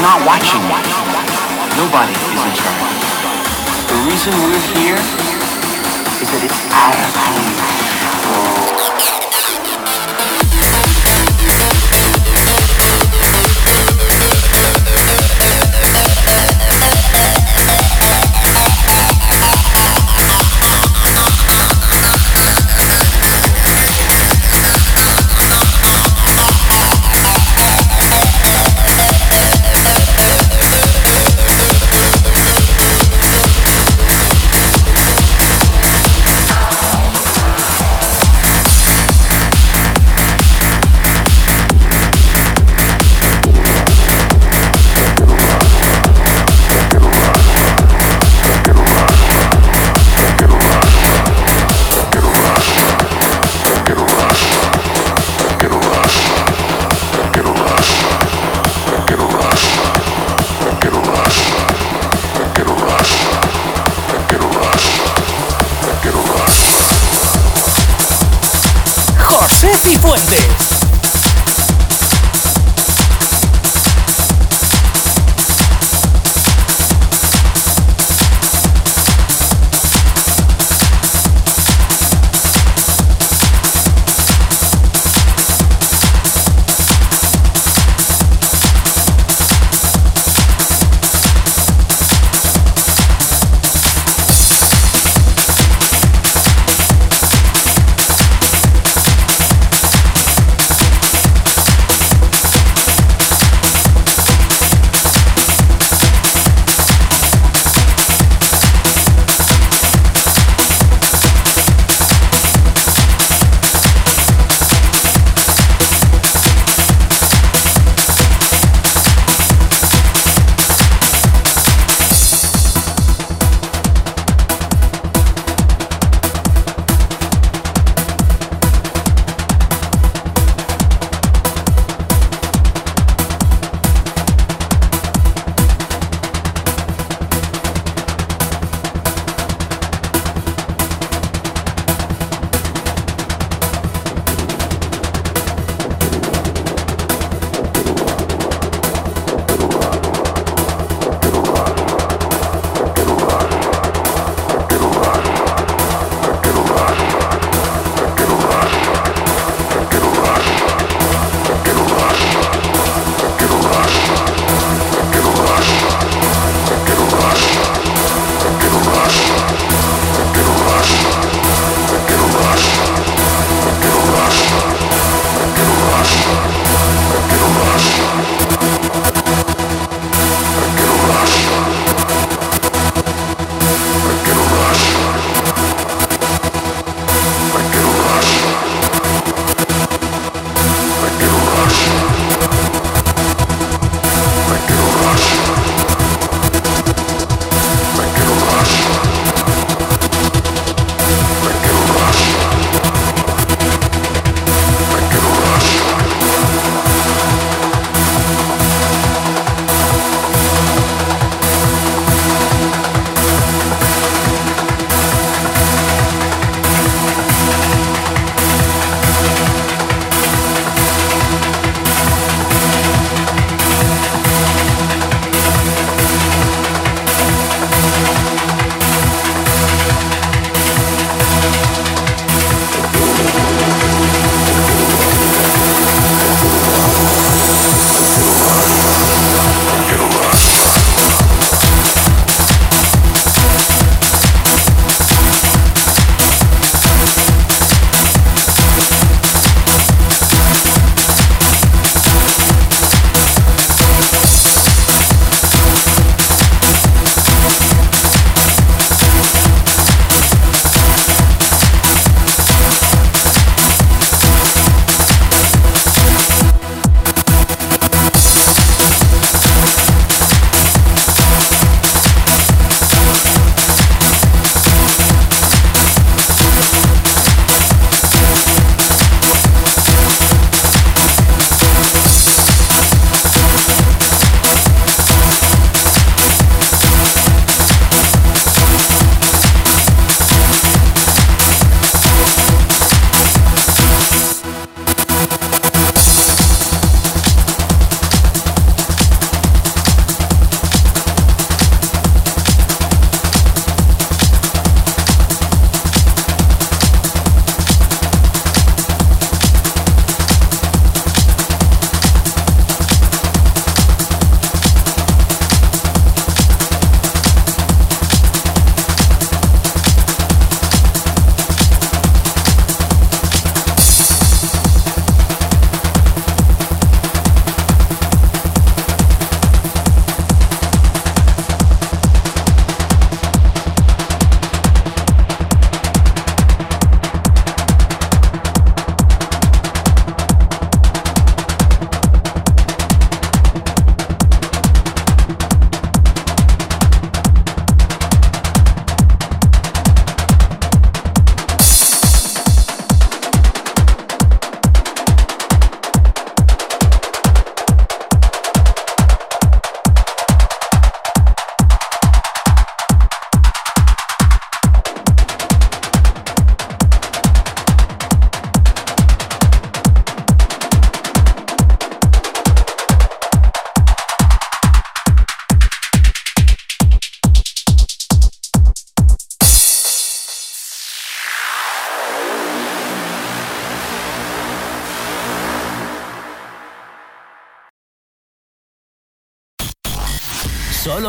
not watching.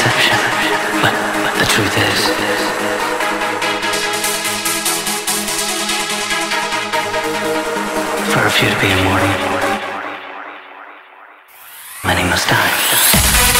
deception. But, but the truth is, for a few to be immortal, many must die.